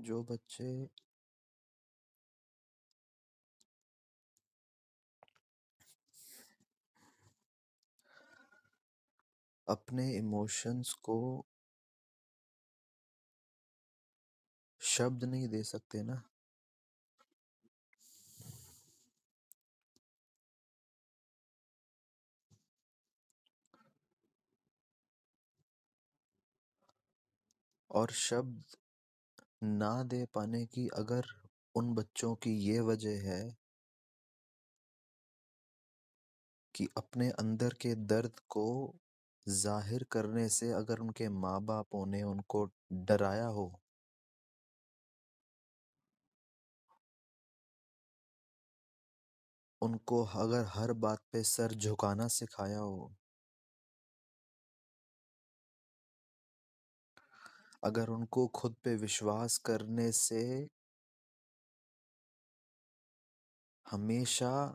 जो बच्चे अपने इमोशंस को शब्द नहीं दे सकते ना। और शब्द ना दे पाने की अगर उन बच्चों की ये वजह है कि अपने अंदर के दर्द को ज़ाहिर करने से अगर उनके माँ-बापों ने उनको डराया हो उनको अगर हर बात पे सर झुकाना सिखाया हो अगर उनको खुद पे विश्वास करने से हमेशा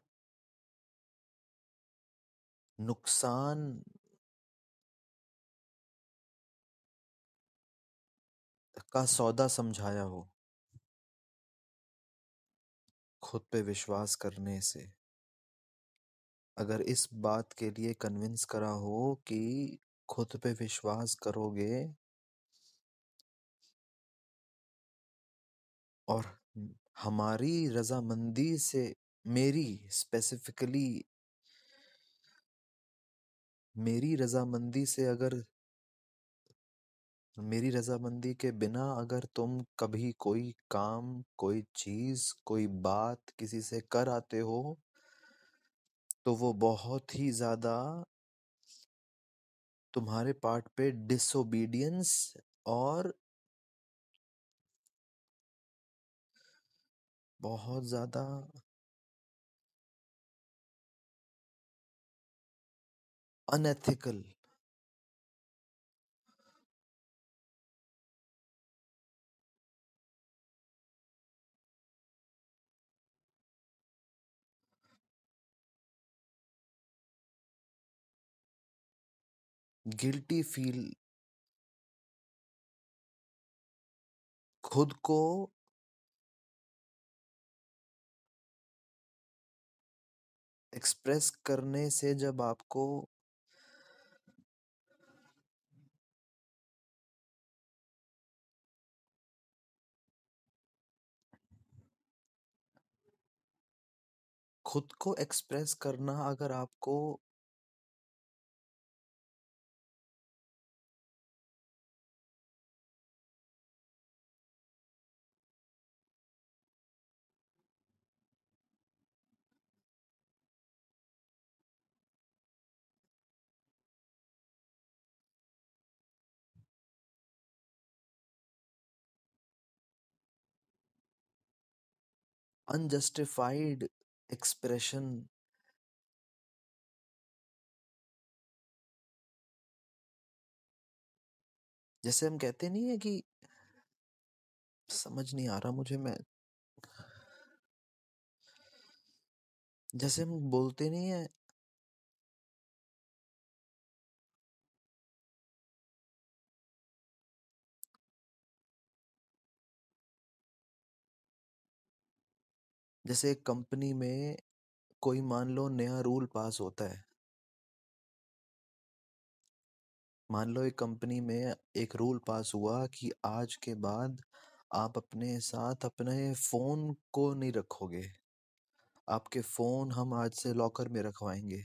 नुकसान का सौदा समझाया हो। खुद पे विश्वास करने से। अगर इस बात के लिए कन्विंस करा हो कि खुद पे विश्वास करोगे और हमारी रजामंदी से मेरी स्पेसिफिकली मेरी रजामंदी से अगर मेरी रजामंदी के बिना अगर तुम कभी कोई काम, कोई चीज़, कोई बात किसी से कर आते हो तो वो बहुत ही ज़्यादा तुम्हारे पार्ट पे डिसोबीडियंस और बहुत ज़्यादा अनएथिकल गिल्टी फील खुद को एक्सप्रेस करने से जब आपको खुद को एक्सप्रेस करना अगर आपको अनजस्टिफाइड एक्सप्रेशन जैसे हम कहते नहीं है कि समझ नहीं आ रहा मुझे मैं। जैसे हम बोलते नहीं है जैसे एक कंपनी में कोई मान लो नया रूल पास होता है। मान लो एक कंपनी में एक रूल पास हुआ कि आज के बाद आप अपने साथ अपने फ़ोन को नहीं रखोगे। आपके फ़ोन हम आज से लॉकर में रखवाएँगे।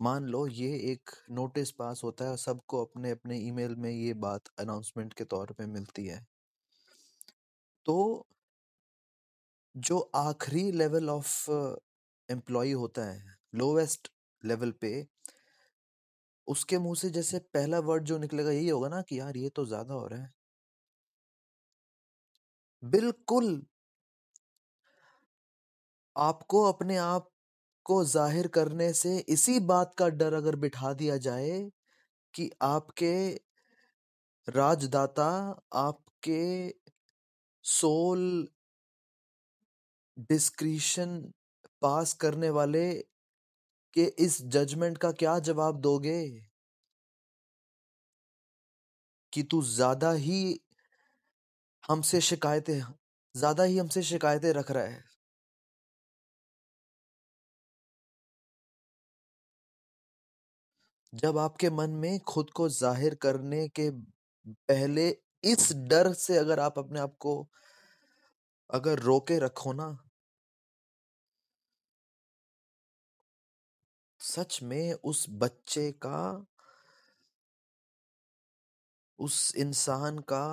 मान लो ये एक नोटिस पास होता है सबको अपने अपने ईमेल में ये बात अनाउंसमेंट के तौर पे मिलती है। तो जो आखिरी लेवल ऑफ़ एम्प्लॉय होता है, लोवेस्ट लेवल पे, उसके मुँह से जैसे पहला वर्ड जो निकलेगा यही होगा ना कि यार ये तो ज़्यादा हो रहा है। बिल्कुल। आपको अपने आप को ज़ाहिर करने से इसी बात का डर अगर बिठा दिया जाए कि आपके राजदाता, आपके सोल डिस्क्रिशन पास करने वाले के इस जजमेंट का क्या जवाब दोगे? कि तू ज़्यादा ही हमसे शिकायतें ज़्यादा ही हमसे शिकायतें रख रहा है। जब आपके मन में खुद को ज़ाहिर करने के पहले इस डर से अगर आप अपने आप को अगर रोके रखो ना सच में उस बच्चे का उस इंसान का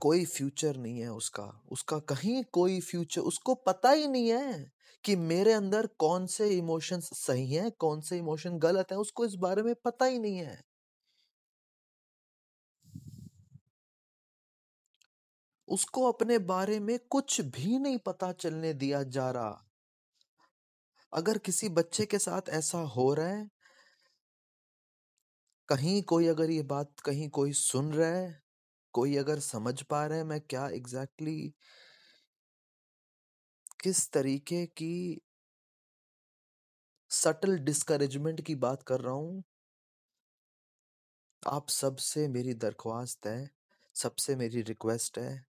कोई फ्यूचर नहीं है उसका। उसका कहीं कोई फ्यूचर, उसको पता ही नहीं है कि मेरे अंदर कौन से इमोशंस सही हैं, कौन से इमोशन गलत है, उसको इस बारे में पता ही नहीं है। उसको अपने बारे में कुछ भी नहीं पता चलने दिया जा रहा। अगर किसी बच्चे के साथ ऐसा हो रहा है, कहीं कोई अगर ये बात कहीं कोई सुन रहा है, कोई अगर समझ पा रहा है मैं क्या एग्जैक्टली exactly किस तरीके की सटल डिस्करेजमेंट की बात कर रहा हूँ, आप सबसे मेरी दरख्वास्त है, सबसे मेरी रिक्वेस्ट है।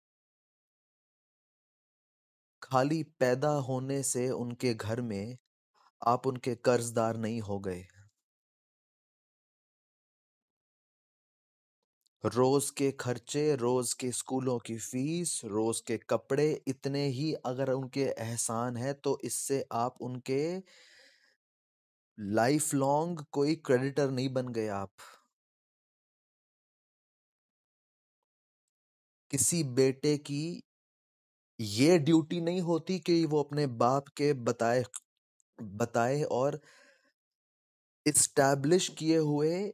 खाली पैदा होने से उनके घर में आप उनके कर्जदार नहीं हो गए। रोज के खर्चे, रोज के स्कूलों की फ़ीस, रोज के कपड़े इतने ही अगर उनके एहसान है तो इससे आप उनके लाइफ लॉन्ग कोई क्रेडिटर नहीं बन गए आप। किसी बेटे की ये ड्यूटी नहीं होती कि वो अपने बाप के बताए बताए और इस्टैब्लिश किए हुए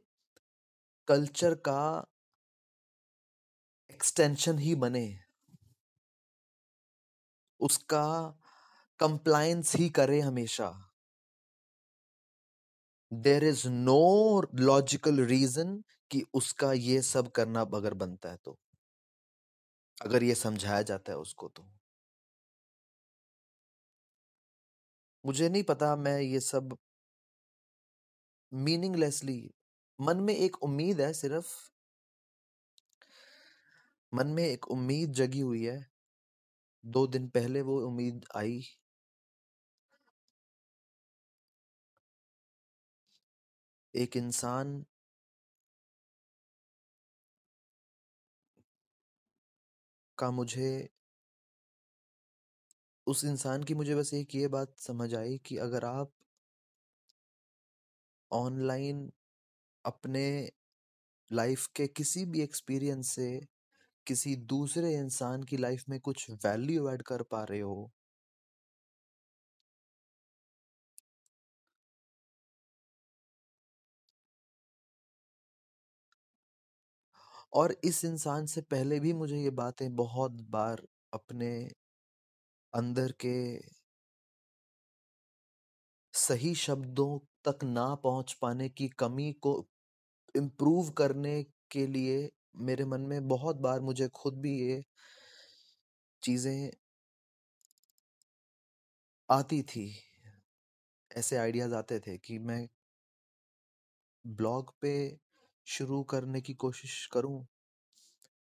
कल्चर का एक्सटेंशन ही बने। उसका कंप्लायंस ही करे हमेशा। There is no logical reason कि उसका ये सब करना अगर बनता है तो। अगर ये समझाया जाता है उसको तो। मुझे नहीं पता मैं ये सब मीनिंगलेसली मन में एक उम्मीद है सिर्फ़। मन में एक उम्मीद जगी हुई है। दो दिन पहले वो उम्मीद आई। एक इंसान का मुझे उस इंसान की मुझे बस एक ये बात समझ आई कि अगर आप ऑनलाइन अपने लाइफ के किसी भी एक्सपीरियंस से किसी दूसरे इंसान की लाइफ में कुछ वैल्यू ऐड कर पा रहे हो और इस इंसान से पहले भी मुझे ये बातें बहुत बार अपने अंदर के सही शब्दों तक ना पहुँच पाने की कमी को इम्प्रूव करने के लिए मेरे मन में बहुत बार मुझे खुद भी ये चीज़ें आती थी। ऐसे आइडियाज़ आते थे कि मैं ब्लॉग पे शुरू करने की कोशिश करूँ,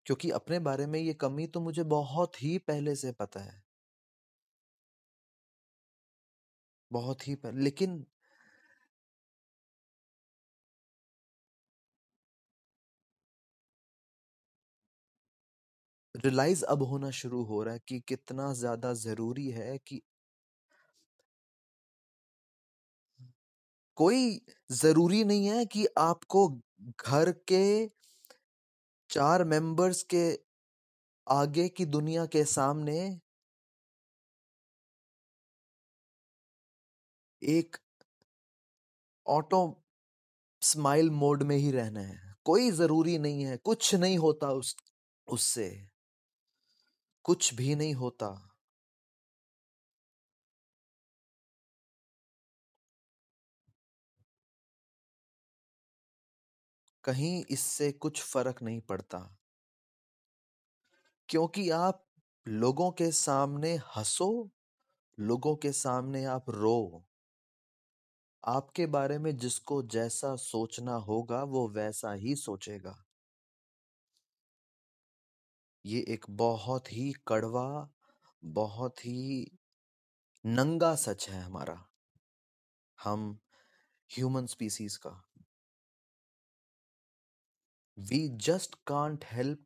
क्योंकि अपने बारे में ये कमी तो मुझे बहुत ही पहले से पता है। बहुत ही पहले लेकिन रियलाइज़ अब होना शुरू हो रहा है कि कितना ज़्यादा ज़रूरी है कि कोई ज़रूरी नहीं है कि आपको घर के चार मेंबर्स के आगे की दुनिया के सामने एक ऑटो स्माइल मोड में ही रहना है। कोई ज़रूरी नहीं है, कुछ नहीं होता उस, उससे। कुछ भी नहीं होता। कहीं इससे कुछ फ़र्क नहीं पड़ता। क्योंकि आप लोगों के सामने हंसो, लोगों के सामने आप रो। आपके बारे में जिसको जैसा सोचना होगा, वो वैसा ही सोचेगा। ये एक बहुत ही कड़वा, बहुत ही नंगा सच है हमारा, हम ह्यूमन स्पीसीज का। We just can't help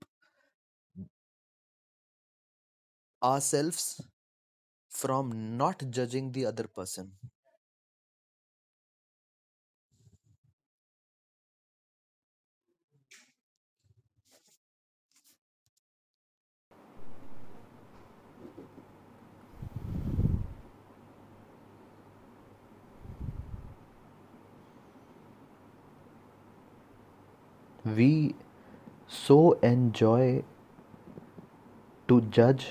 ourselves from not judging the other person we so enjoy to judge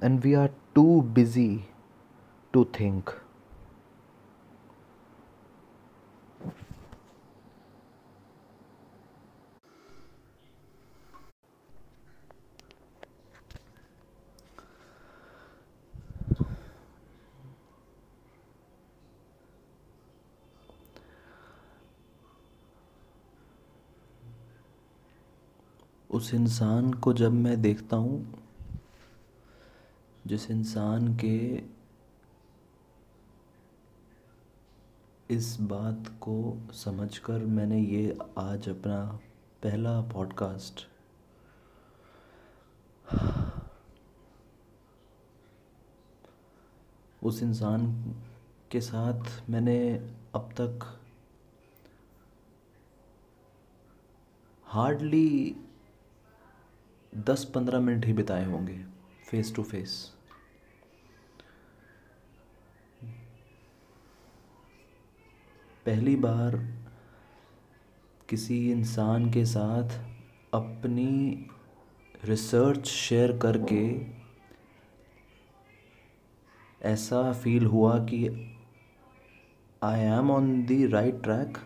and we are too busy to think उस इंसान को जब मैं देखता हूँ, जिस इंसान के इस बात को समझकर मैंने ये आज अपना पहला पॉडकास्ट उस इंसान के साथ मैंने अब तक हार्डली दस पंद्रह मिनट ही बिताए होंगे फेस टू फेस पहली बार किसी इंसान के साथ अपनी रिसर्च शेयर करके ऐसा फील हुआ कि I am on the right track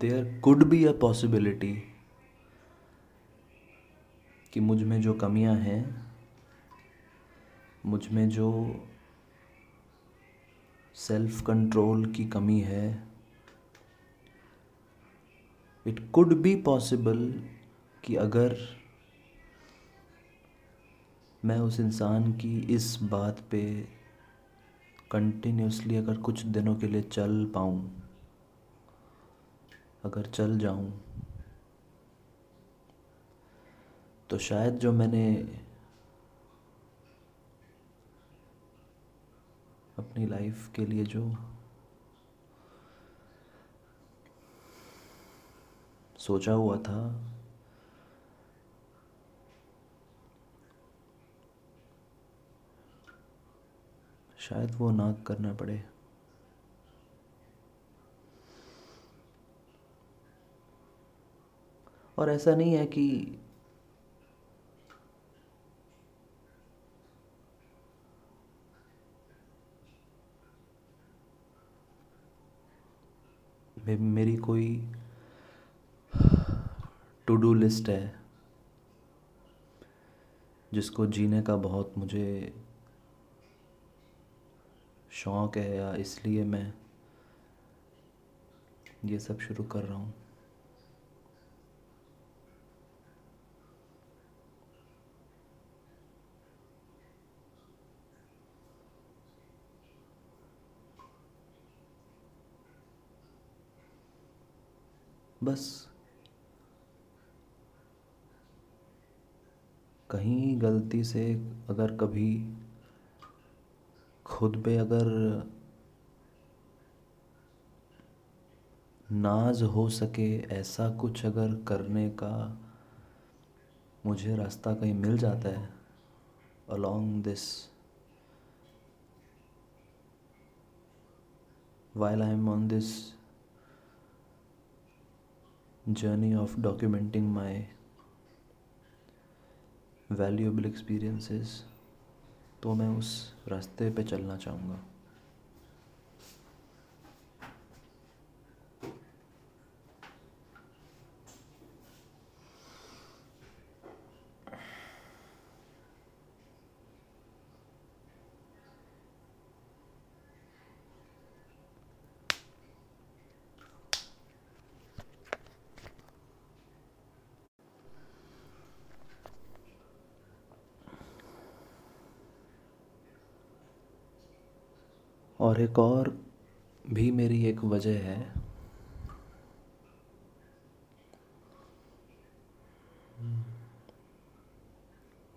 there could be a possibility कि मुझमें जो कमियाँ हैं, मुझमें जो सेल्फ कंट्रोल की कमी है इट कुड बी पॉसिबल कि अगर मैं उस इंसान की इस बात पे कंटिन्यूसली अगर कुछ दिनों के लिए चल पाऊँ अगर चल जाऊँ तो शायद जो मैंने अपनी लाइफ के लिए जो सोचा हुआ था, शायद वो ना करना पड़े। और ऐसा नहीं है कि मेरी कोई टू डू लिस्ट है जिसको जीने का बहुत मुझे शौक़ है या इसलिए मैं ये सब शुरू कर रहा हूँ। बस। कहीं गलती से अगर कभी खुद पे अगर नाज हो सके, ऐसा कुछ अगर करने का मुझे रास्ता कहीं मिल जाता है, along this while I am on this journey of documenting my valuable experiences तो मैं उस रास्ते पे चलना चाहूँगा और एक और भी मेरी एक वजह है।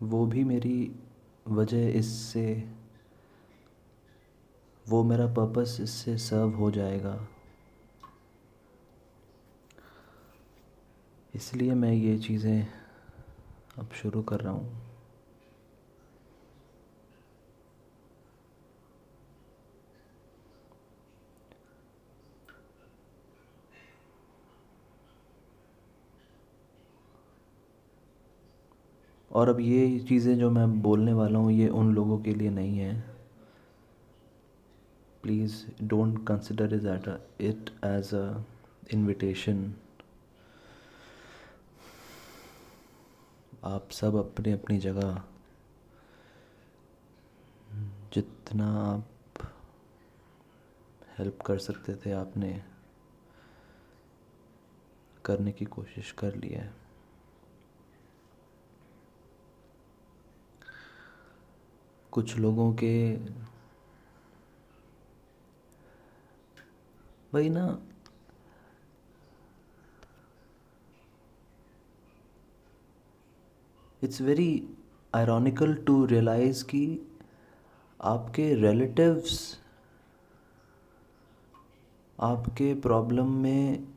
वो भी मेरी वजह इससे, वो मेरा पर्पस इससे सर्व हो जाएगा। इसलिए मैं ये चीज़ें अब शुरू कर रहा हूँ। और अब ये चीज़ें जो मैं बोलने वाला हूँ, ये उन लोगों के लिए नहीं है। Please don't consider is at it as a invitation आप सब अपनी अपनी जगह। जितना आप हेल्प कर सकते थे आपने, करने की कोशिश कर लिया है। कुछ लोगों के वही ना it's very ironical to realise कि आपके रिलेटिव्स आपके प्रॉब्लम में,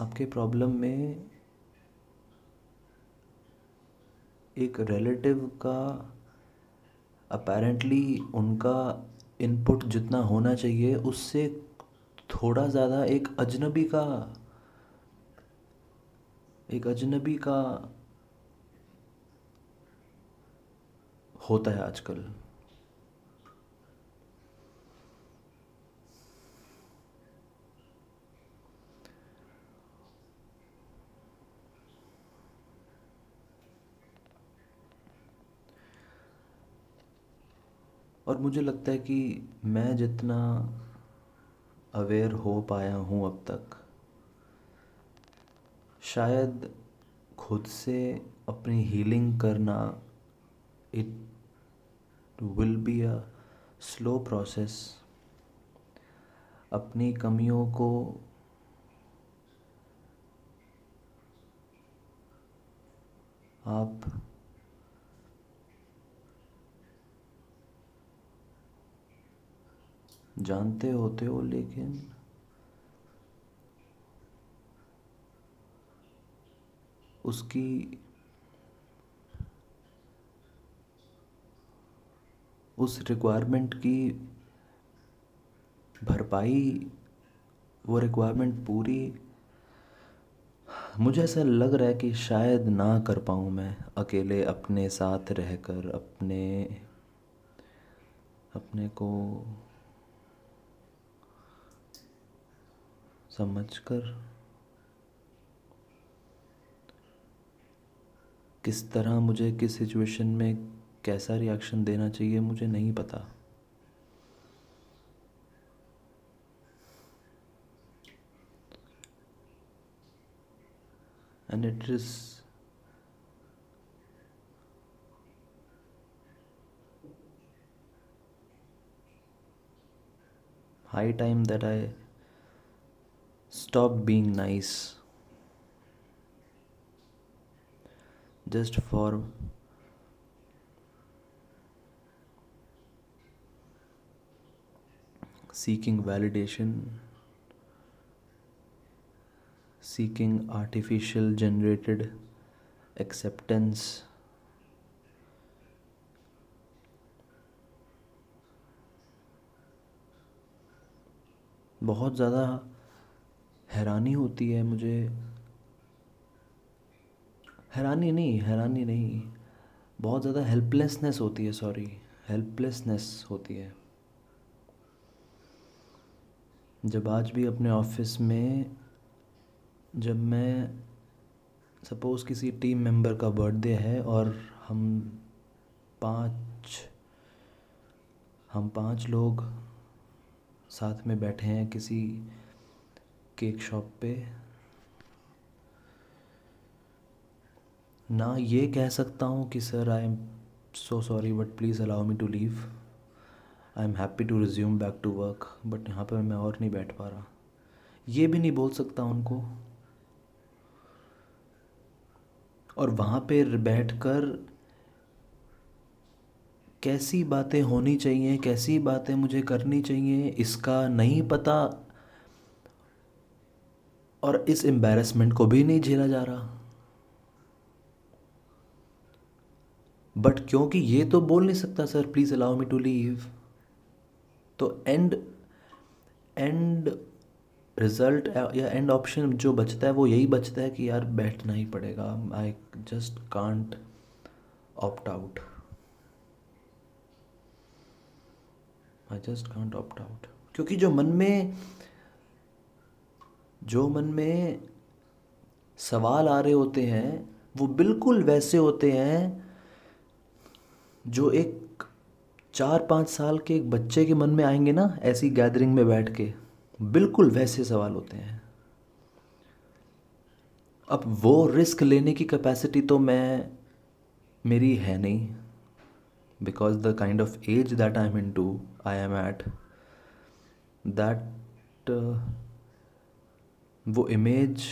आपके प्रॉब्लम में एक रिलेटिव का अपेरेंटली उनका इनपुट जितना होना चाहिए, उससे थोड़ा ज़्यादा एक अजनबी का, एक अजनबी का होता है आजकल। मुझे लगता है कि मैं जितना अवेयर हो पाया हूँ अब तक, शायद खुद से अपनी हीलिंग करना it will be a slow process अपनी कमियों को आप जानते होते हो, लेकिन उसकी उस रिक्वायरमेंट की भरपाई, वो रिक्वायरमेंट पूरी, मुझे ऐसा लग रहा है कि शायद ना कर पाऊँ मैं अकेले अपने साथ रहकर, अपने अपने को समझकर किस तरह मुझे, किस सिचुएशन में कैसा रिएक्शन देना चाहिए, मुझे नहीं पता। And it is high time that I stop being nice just for seeking validation seeking artificial generated acceptance बहुत ज़्यादा हैरानी होती है मुझे। हैरानी नहीं हैरानी नहीं। बहुत ज़्यादा हेल्पलेसनेस होती है सॉरी हेल्पलेसनेस होती है। जब आज भी अपने ऑफ़िस में, जब मैं सपोज़ किसी टीम मेंबर का बर्थडे है और हम पाँच, हम पाँच लोग साथ में बैठे हैं किसी केक शॉप पे। ना ये कह सकता हूँ कि sir I am so sorry but please allow me to leave I am happy to resume back to work but यहाँ पर मैं और नहीं बैठ पा रहा। ये भी नहीं बोल सकता उनको। और वहाँ पे बैठ कर कैसी बातें होनी चाहिए, कैसी बातें मुझे करनी चाहिए, इसका नहीं पता और इस एम्बेरसमेंट को भी नहीं झेला जा रहा। बट क्योंकि ये तो बोल नहीं सकता sir please allow me to leave तो एंड एंड रिज़ल्ट या एंड ऑप्शन जो बचता है, वो यही बचता है कि यार बैठना ही पड़ेगा। I just can't opt out I just can't opt out क्योंकि जो मन में जो मन में सवाल आ रहे होते हैं, वो बिल्कुल वैसे होते हैं जो एक चार पाँच साल के एक बच्चे के मन में आएँगे ना, ऐसी गैदरिंग में बैठ के, बिल्कुल वैसे सवाल होते हैं। अब वो रिस्क लेने की कैपेसिटी तो मैं, मेरी है नहीं because the kind of age that I am in to I am at that वो इमेज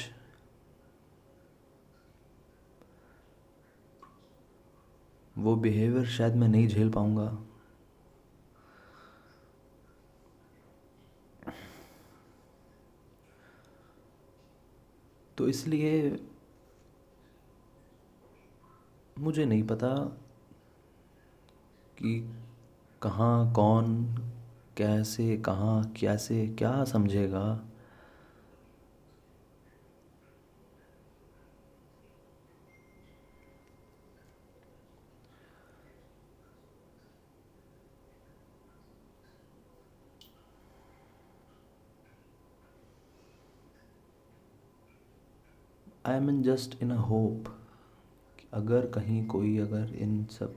वो बिहेवियर शायद मैं नहीं झेल पाऊँगा। तो इसलिए मुझे नहीं पता कि कहाँ कौन, कैसे, कहाँ, कैसे, क्या समझेगा। I am in just in a hope अगर कहीं कोई अगर इन सब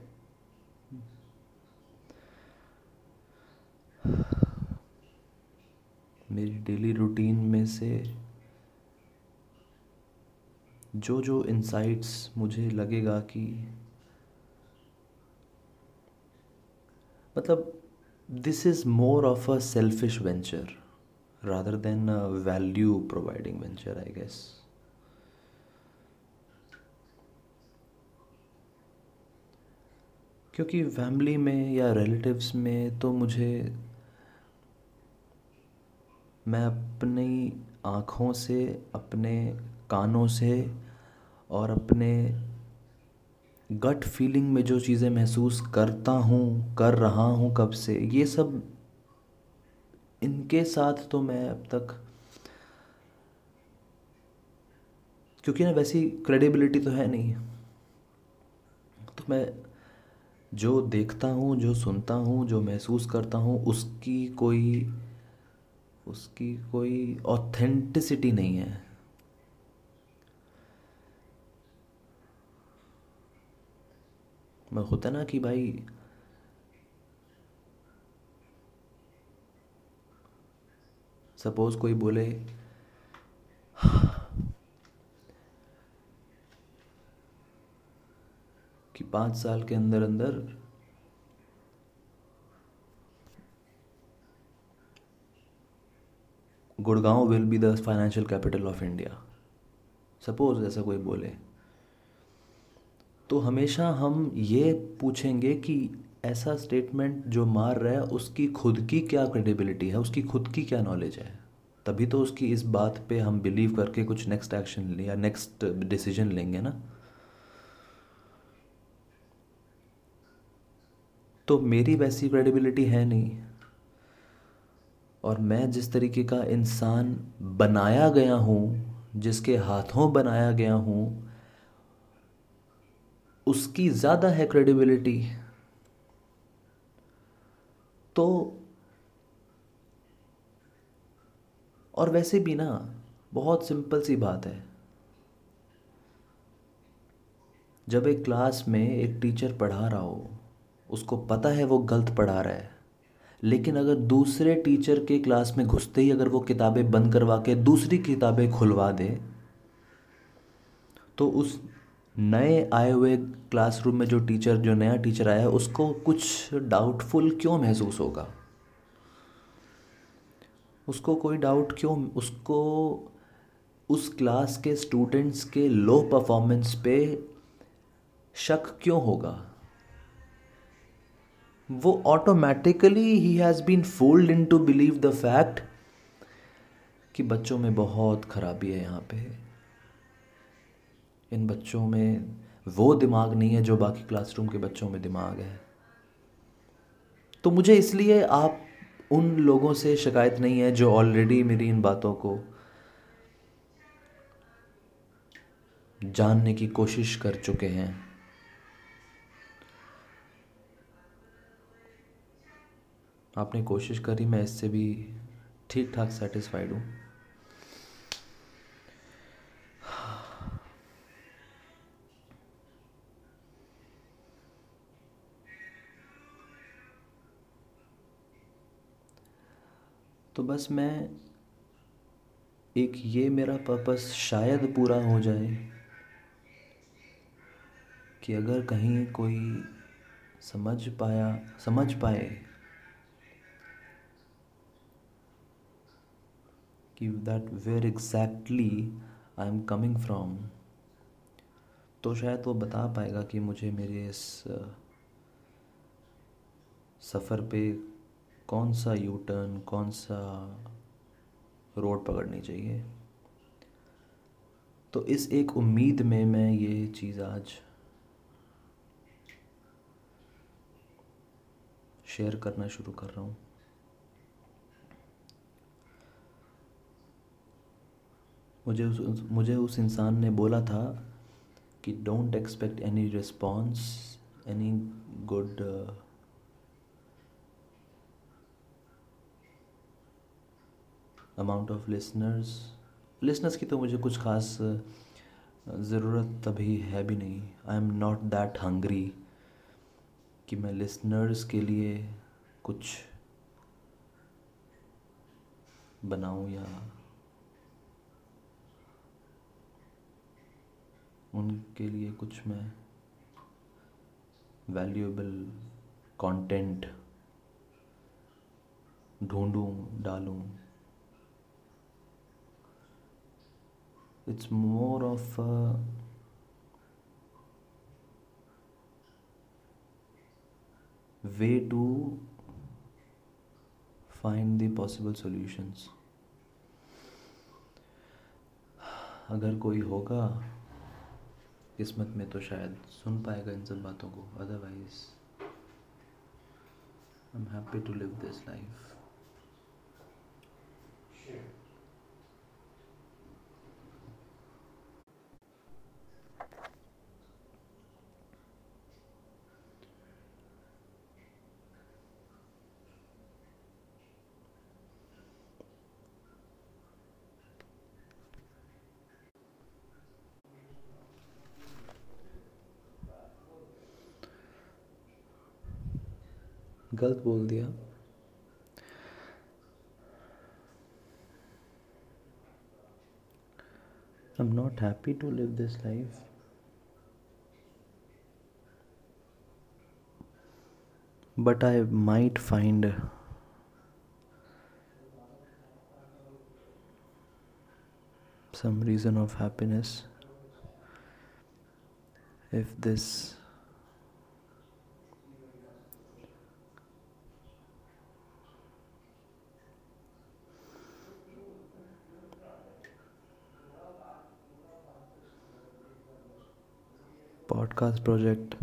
मेरी डेली रूटीन में से जो जो इंसाइट्स मुझे लगेगा कि मतलब this is more of a selfish venture rather than value providing venture I guess क्योंकि फैमिली में या रिलेटिव्स में तो मुझे, मैं अपनी आँखों से, अपने कानों से और अपने गट फीलिंग में जो चीज़ें महसूस करता हूँ, कर रहा हूँ कब से, ये सब इनके साथ तो मैं अब तक, क्योंकि ना वैसी क्रेडिबिलिटी तो है नहीं। तो मैं जो देखता हूँ, जो सुनता हूँ, जो महसूस करता हूँ, उसकी कोई उसकी कोई ऑथेंटिसिटी नहीं है। मैं होता ना कि भाई सपोज़ कोई बोले कि पाँच साल के अंदर अंदर Gurgaon will be the financial capital of India suppose ऐसा कोई बोले। तो हमेशा हम ये पूछेंगे कि ऐसा स्टेटमेंट जो मार रहा है, उसकी खुद की क्या क्रेडिबिलिटी है? उसकी खुद की क्या नॉलेज है? तभी तो उसकी इस बात पे हम बिलीव करके कुछ नेक्स्ट एक्शन या नेक्स्ट डिसीज़न लेंगे ना। तो मेरी वैसी क्रेडिबिलिटी है नहीं। और मैं जिस तरीके का इंसान बनाया गया हूँ, जिसके हाथों बनाया गया हूँ, उसकी ज़्यादा है क्रेडिबिलिटी तो और वैसे भी ना, बहुत सिंपल सी बात है। जब एक क्लास में एक टीचर पढ़ा रहा हो उसको पता है वो गलत पढ़ा रहा है। लेकिन अगर दूसरे टीचर के क्लास में घुसते ही अगर वो किताबें बंद करवा के दूसरी किताबें खुलवा दे तो उस नए आए हुए क्लासरूम में जो टीचर, जो नया टीचर आया है, उसको कुछ डाउटफुल क्यों महसूस होगा? उसको कोई डाउट क्यों, उसको उस क्लास के स्टूडेंट्स के लो परफॉर्मेंस पे शक क्यों होगा? वो automatically he has been fold in to believe the fact कि बच्चों में बहुत खराबी है यहाँ पे। इन बच्चों में वो दिमाग नहीं है जो बाकी क्लासरूम के बच्चों में दिमाग है। तो मुझे इसलिए आप उन लोगों से शिकायत नहीं है जो ऑलरेडी मेरी इन बातों को जानने की कोशिश कर चुके हैं। आपने कोशिश करी, मैं इससे भी ठीक ठाक सेटिस्फाइड हूँ। तो बस मैं एक ये मेरा पर्पस शायद पूरा हो जाए कि अगर कहीं कोई समझ पाया, समझ पाए कि that where exactly I am coming from तो शायद वो बता पाएगा कि मुझे मेरे इस सफ़र पे कौन सा यू टर्न कौन सा रोड पकड़नी चाहिए। तो इस एक उम्मीद में मैं ये चीज़ आज शेयर करना शुरू कर रहा हूँ। मुझे उस मुझे उस इंसान ने बोला था कि don't expect any response any good amount of listeners listeners की तो मुझे कुछ ख़ास ज़रूरत तभी है भी नहीं। I am not that hungry कि मैं लिसनर्स के लिए कुछ बनाऊँ या उनके लिए कुछ मैं वैल्यूएबल कंटेंट ढूंढूं, डालूं। It's more of way to find the possible solutions अगर कोई होगा किस्मत में तो शायद सुन पाएगा इन सब बातों को otherwise I am happy to live this life गलत बोल दिया I'm not happy to live this life. But I might find some reason of happiness if this podcast project.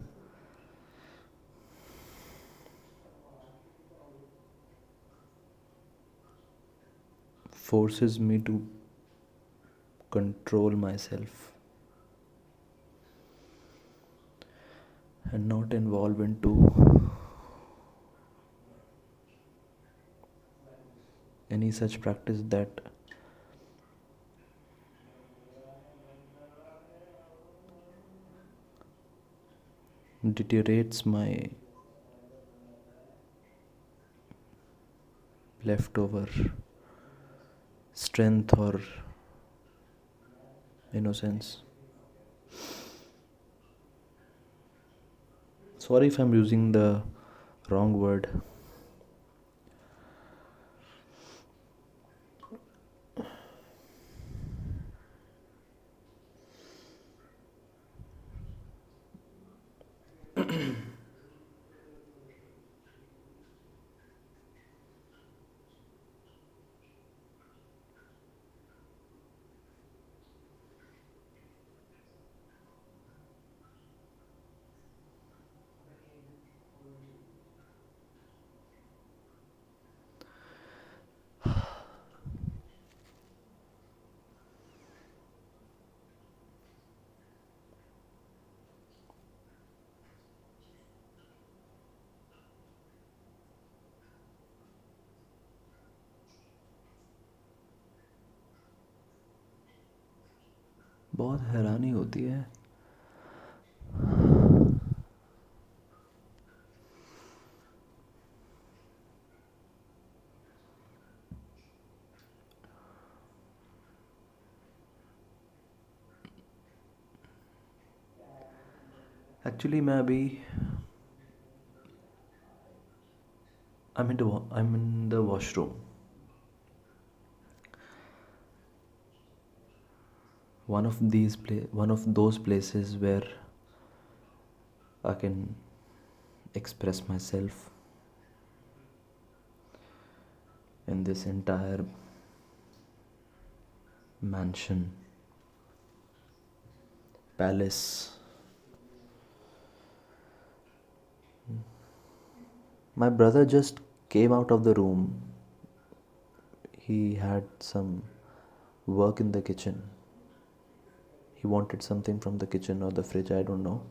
Forces me to control myself and not involve into any such practice that deteriorates my leftover strength or innocence. Sorry if I'm using the wrong word. बहुत हैरानी होती है। Actually मैं अभी आई in the I'm in the one of these pla- one of those places where I can express myself in this entire mansion palace. My brother just came out of the room. He had some work in the kitchen he wanted something from the kitchen or the fridge i don't know.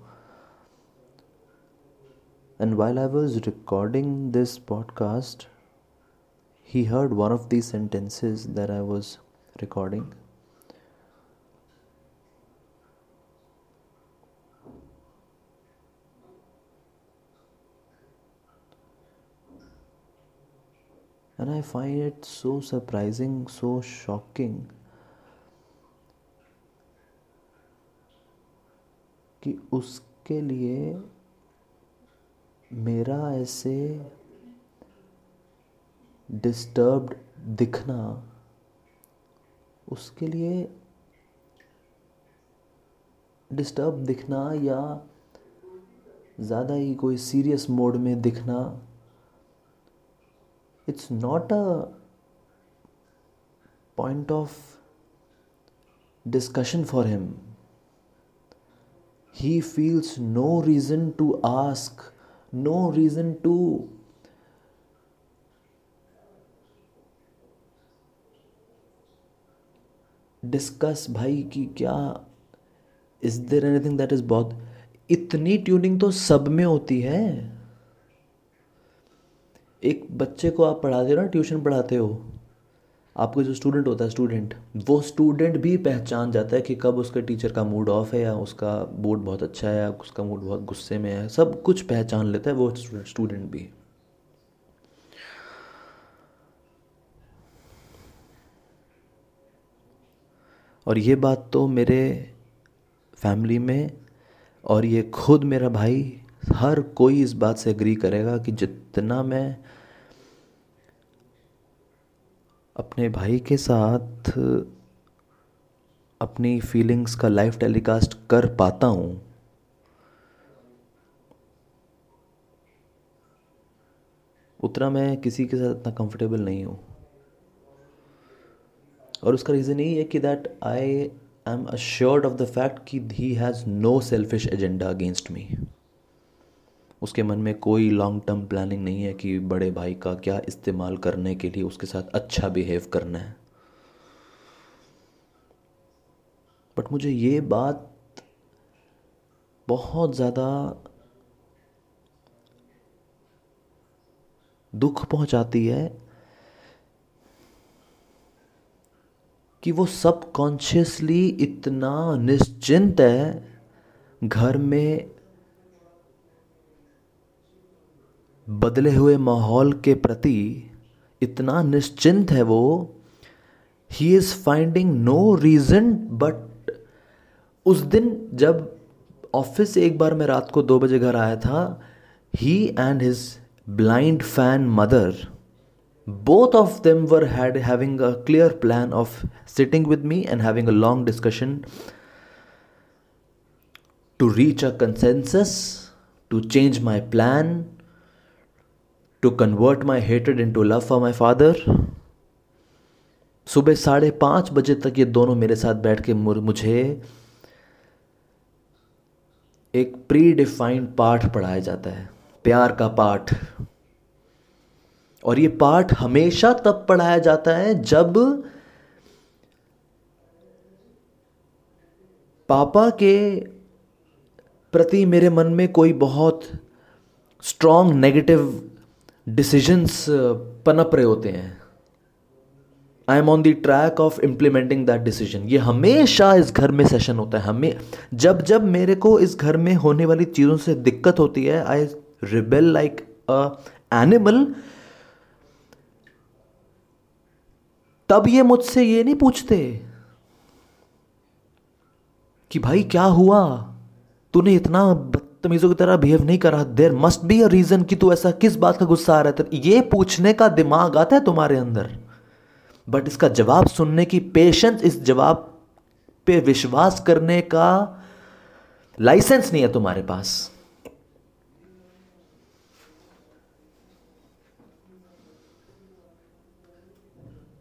And while i was recording this podcast he heard one of these sentences that i was recording. And i find it so surprising so shocking कि उसके लिए मेरा ऐसे disturbed दिखना, उसके लिए disturb दिखना या ज़्यादा ही कोई सीरियस मोड में दिखना it's not a point of discussion for him he feels no reason to ask, no reason to discuss भाई कि क्या is there anything that is बहुत इतनी ट्यूनिंग तो सब में होती है। एक बच्चे को आप पढ़ाते हो ना ट्यूशन पढ़ाते हो आपका जो स्टूडेंट होता है स्टूडेंट वो स्टूडेंट भी पहचान जाता है कि कब उसके टीचर का मूड ऑफ़ है या उसका मूड बहुत अच्छा है या उसका मूड बहुत गुस्से में है। सब कुछ पहचान लेता है, वो स्टूडेंट भी। और ये बात तो मेरे फैमिली में और ये खुद मेरा भाई, हर कोई इस बात से एग्री करेगा कि जितना मैं अपने भाई के साथ अपनी फीलिंग्स का लाइव टेलीकास्ट कर पाता हूँ। उतना मैं किसी के साथ इतना कंफर्टेबल नहीं हूँ। और उसका रीज़न यही है कि that I I am assured of the fact कि he has no selfish agenda against me उसके मन में कोई लॉन्ग टर्म प्लानिंग नहीं है कि बड़े भाई का क्या इस्तेमाल करने के लिए उसके साथ अच्छा बिहेव करना है। बट मुझे ये बात बहुत ज़्यादा दुख पहुंचाती है कि वो सब कॉन्शियसली इतना निश्चिंत है घर में बदले हुए माहौल के प्रति इतना निश्चिंत है वो he is finding no reason but उस दिन जब ऑफ़िस एक बार मैं रात को दो बजे घर आया था he and his blind fan mother both of them were had having a clear plan of sitting with me and having a long discussion to reach a consensus to change my plan to my hated in to love for my father सुबह साढ़े पाँच बजे तक ये दोनों मेरे साथ बैठ के मुझे एक प्री डिफाइंड पाठ पढ़ाया जाता है। प्यार का पाठ। और ये पाठ हमेशा तब पढ़ाया जाता है जब पापा के प्रति मेरे मन में कोई बहुत स्ट्रॉन्ग नेगेटिव डिसीजंस पनप रहे होते हैं। I am on the track of implementing that decision ये हमेशा इस घर में सेशन होता है। हमें, जब जब मेरे को इस घर में होने वाली चीज़ों से दिक्कत होती है I rebel like a animal तब ये मुझसे ये नहीं पूछते कि भाई क्या हुआ? तूने इतना बदतमीजों की तरह बिहेव नहीं कर रहा। There must be a reason कि तू ऐसा किस बात का गुस्सा आ रहा है? ये पूछने का दिमाग आता है तुम्हारे अंदर। बट इसका जवाब सुनने की पेशेंस इस जवाब पे विश्वास करने का लाइसेंस नहीं है तुम्हारे पास।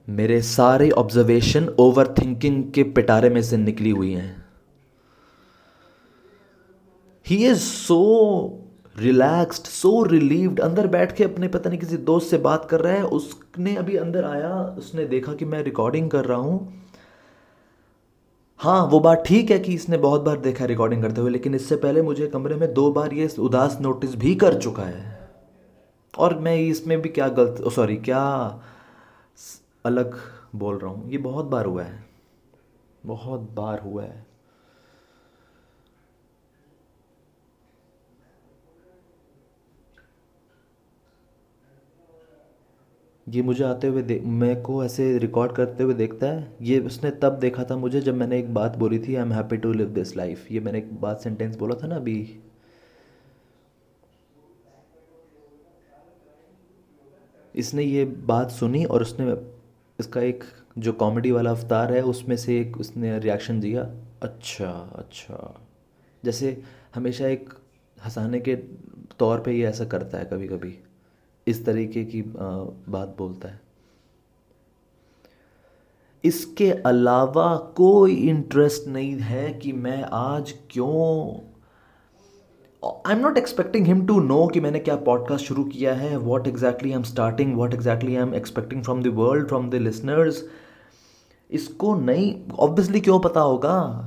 मेरे सारे ऑब्जर्वेशन ओवर थिंकिंग के पिटारे में से निकली हुई हैं। He is so relaxed so relieved अंदर बैठ के अपने पता नहीं किसी दोस्त से बात कर रहा है, उसने अभी अंदर आया, उसने देखा कि मैं रिकॉर्डिंग कर रहा हूँ। हाँ वो बात ठीक है कि इसने बहुत बार देखा है रिकॉर्डिंग करते हुए, लेकिन इससे पहले मुझे कमरे में दो बार ये उदास नोटिस भी कर चुका है। और मैं इसमें भी क्या गलत सॉरी क्या अलग बोल रहा हूँ। ये बहुत बार हुआ है। बहुत बार हुआ है। ये मुझे आते हुए मेरे को ऐसे रिकॉर्ड करते हुए देखता है। ये उसने तब देखा था मुझे जब मैंने एक बात बोली थी I am happy to live this life ये मैंने एक बात सेंटेंस बोला था ना अभी। इसने ये बात सुनी और उसने इसका एक जो कॉमेडी वाला अवतार है, उसमें से एक उसने रिएक्शन दिया। अच्छा अच्छा। जैसे हमेशा एक हंसाने के तौर पे ये ऐसा करता है कभी कभी इस तरीके की बात बोलता है। इसके अलावा कोई इंटरेस्ट नहीं है कि मैं आज क्यों I am not expecting him to know कि मैंने क्या पॉडकास्ट शुरू किया है what exactly I am starting what exactly I am expecting from the world from the listeners इसको नहीं ऑब्वियसली क्यों पता होगा?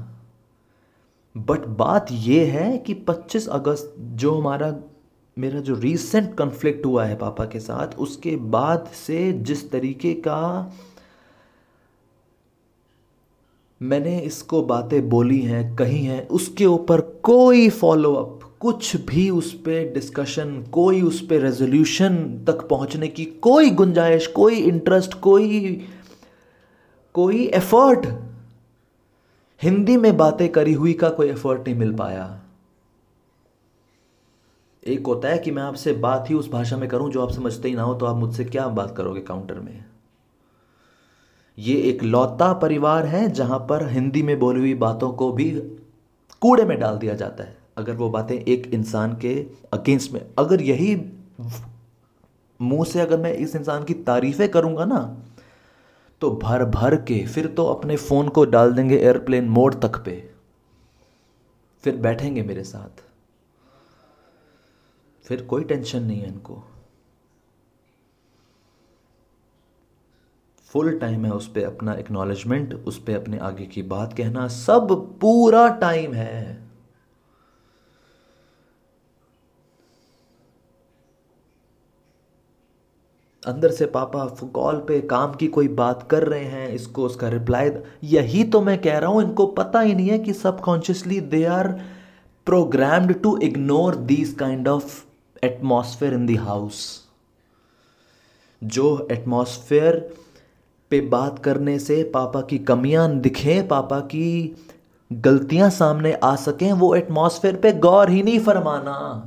बट बात यह है कि 25 अगस्त, जो हमारा मेरा जो रीसेंट कन्फ्लिक्ट हुआ है पापा के साथ, उसके बाद से जिस तरीके का मैंने इसको बातें बोली हैं, कही हैं, उसके ऊपर कोई फॉलो अप कुछ भी उस पर डिस्कशन कोई उस पर रेजोल्यूशन तक पहुँचने की कोई गुंजाइश, कोई इंटरेस्ट कोई कोई एफर्ट हिंदी में बातें करी हुई का कोई एफर्ट नहीं मिल पाया। एक होता है कि मैं आपसे बात ही उस भाषा में करूँ जो आप समझते ही ना हो तो आप मुझसे क्या बात करोगे काउंटर में? ये एक लौता परिवार है जहाँ पर हिंदी में बोली हुई बातों को भी कूड़े में डाल दिया जाता है। अगर वो बातें एक इंसान के अगेंस्ट में, अगर यही मुँह से अगर मैं इस इंसान की तारीफें करूँगा ना तो भर भर के फिर तो अपने फ़ोन को डाल देंगे एयरप्लेन मोड तक पे। फिर बैठेंगे मेरे साथ। फिर कोई टेंशन नहीं है इनको। फुल टाइम है उस पर अपना एक्नॉलेजमेंट उस पर अपने आगे की बात कहना, सब पूरा टाइम है। अंदर से पापा कॉल पे काम की कोई बात कर रहे हैं, इसको उसका रिप्लाई यही तो मैं कह रहा हूँ, इनको पता ही नहीं है कि subconsciously they are programmed to ignore these kind of atmosphere in those house जो एटमॉस्फेयर पे बात करने से पापा की कमियाँ दिखें, पापा की गलतियाँ सामने आ सकें, वो एटमॉस्फेयर पे गौर ही नहीं फरमाना।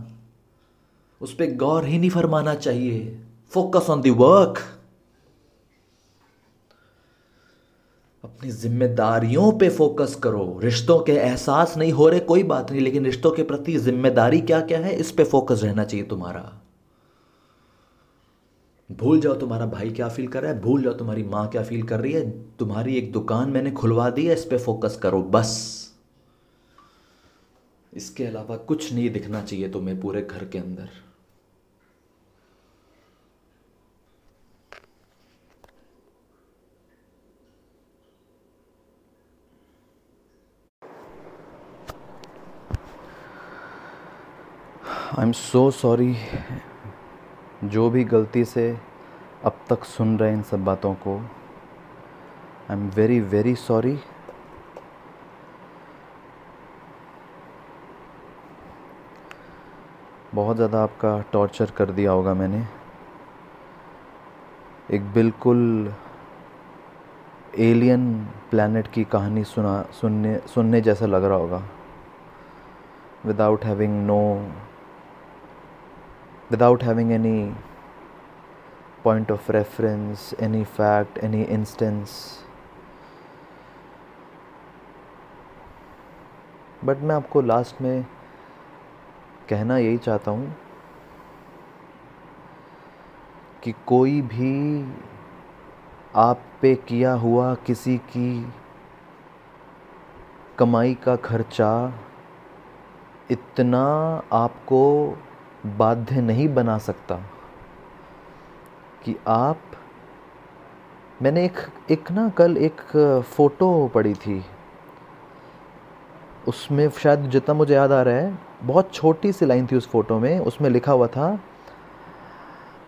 उस पर गौर ही नहीं फरमाना चाहिए। फोकस ऑन दर्क वर्क अपनी जिम्मेदारियों पे फोकस करो। रिश्तों के एहसास नहीं हो रहे, कोई बात नहीं, लेकिन रिश्तों के प्रति ज़िम्मेदारी क्या क्या है, इस पे फोकस रहना चाहिए तुम्हारा। भूल जाओ तुम्हारा भाई क्या फील कर रहा है, भूल जाओ तुम्हारी माँ क्या फील कर रही है, तुम्हारी एक दुकान मैंने खुलवा दी है, इस पर फोकस करो, बस। इसके अलावा कुछ नहीं दिखना चाहिए तुम्हें पूरे घर के अंदर। आई एम सो सॉरी जो भी गलती से अब तक सुन रहे हैं इन सब बातों को I am very very sorry बहुत ज़्यादा आपका टॉर्चर कर दिया होगा मैंने। एक बिल्कुल एलियन प्लानट की कहानी सुना, सुनने सुनने जैसा लग रहा होगा। Without having no without having any point of reference, any fact, any instance. But मैं आपको लास्ट में कहना यही चाहता हूँ कि कोई भी आप पे किया हुआ किसी की कमाई का खर्चा इतना आपको बाध्य नहीं बना सकता कि आप, मैंने एक एक ना कल एक फ़ोटो पड़ी थी। उसमें शायद जितना मुझे याद आ रहा है, बहुत छोटी सी लाइन थी उस फ़ोटो में, उसमें लिखा हुआ था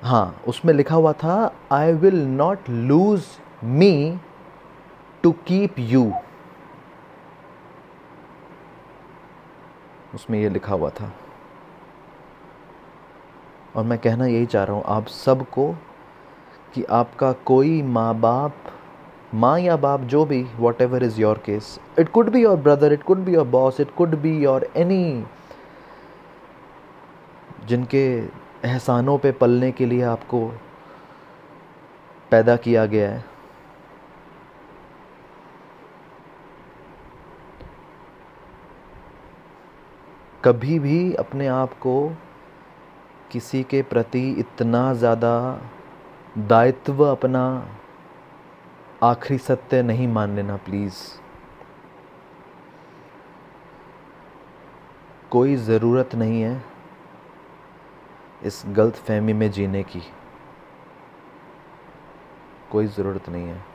हाँ उसमें लिखा हुआ था I will not lose me to keep you उसमें ये लिखा हुआ था। और मैं कहना यही चाह रहा हूँ, आप सबको कि आपका कोई माँ बाप माँ या बाप जो भी whatever is your case it could be your brother it could be your boss it could be your any जिनके एहसानों पे पलने के लिए आपको पैदा किया गया है। कभी भी अपने आप को किसी के प्रति इतना ज़्यादा दायित्व अपना आखिरी सत्य नहीं मान लेना प्लीज़ कोई ज़रूरत नहीं है इस गलत फहमी में जीने की। कोई ज़रूरत नहीं है।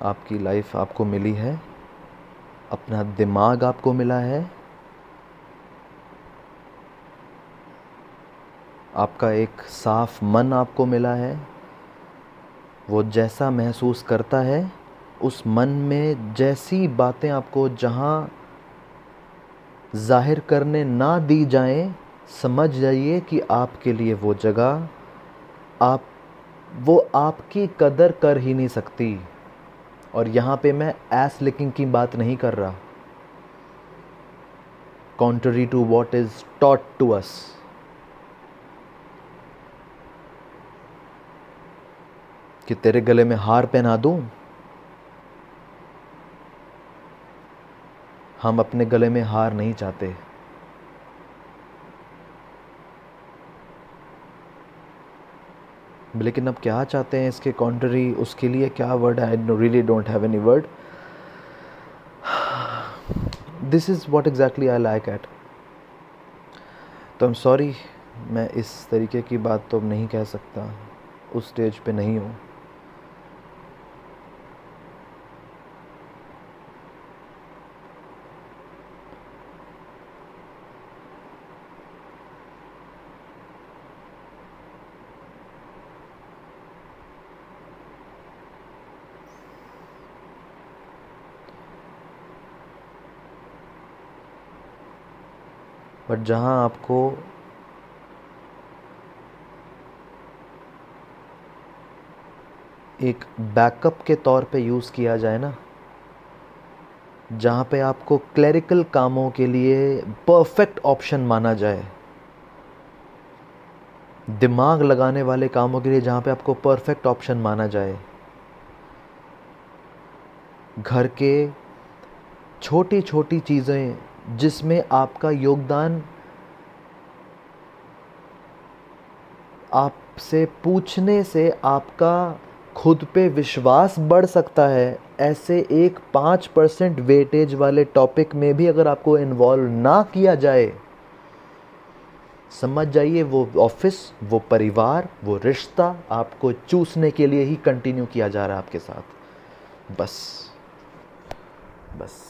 आपकी लाइफ आपको मिली है, अपना दिमाग आपको मिला है, आपका एक साफ़ मन आपको मिला है, वो जैसा महसूस करता है, उस मन में जैसी बातें आपको जहाँ ज़ाहिर करने ना दी जाएँ, समझ जाइए कि आपके लिए वो जगह आप, वो आपकी कदर कर ही नहीं सकती। और यहाँ पे मैं एस लिकिंग की बात नहीं कर रहा। Contrary to what is taught to us कि तेरे गले में हार पहना दूँ? हम अपने गले में हार नहीं चाहते। लेकिन अब क्या चाहते हैं इसके कॉन्ट्री उसके लिए क्या word I really don't have any word this is what exactly I like at तो आई एम सॉरी मैं इस तरीके की बात तो नहीं कह सकता। उस स्टेज पे नहीं हूँ। बट जहाँ आपको एक बैकअप के तौर पे यूज़ किया जाए ना, जहाँ पे आपको क्लरिकल कामों के लिए परफेक्ट ऑप्शन माना जाए, दिमाग लगाने वाले कामों के लिए जहाँ पे आपको परफेक्ट ऑप्शन माना जाए, घर के छोटी छोटी चीज़ें जिसमें आपका योगदान आपसे पूछने से आपका खुद पे विश्वास बढ़ सकता है, ऐसे एक पाँच परसेंट वेटेज वाले टॉपिक में भी अगर आपको इन्वॉल्व ना किया जाए, समझ जाइए वो ऑफ़िस वो परिवार, वो रिश्ता आपको चूसने के लिए ही कंटिन्यू किया जा रहा है आपके साथ। बस बस।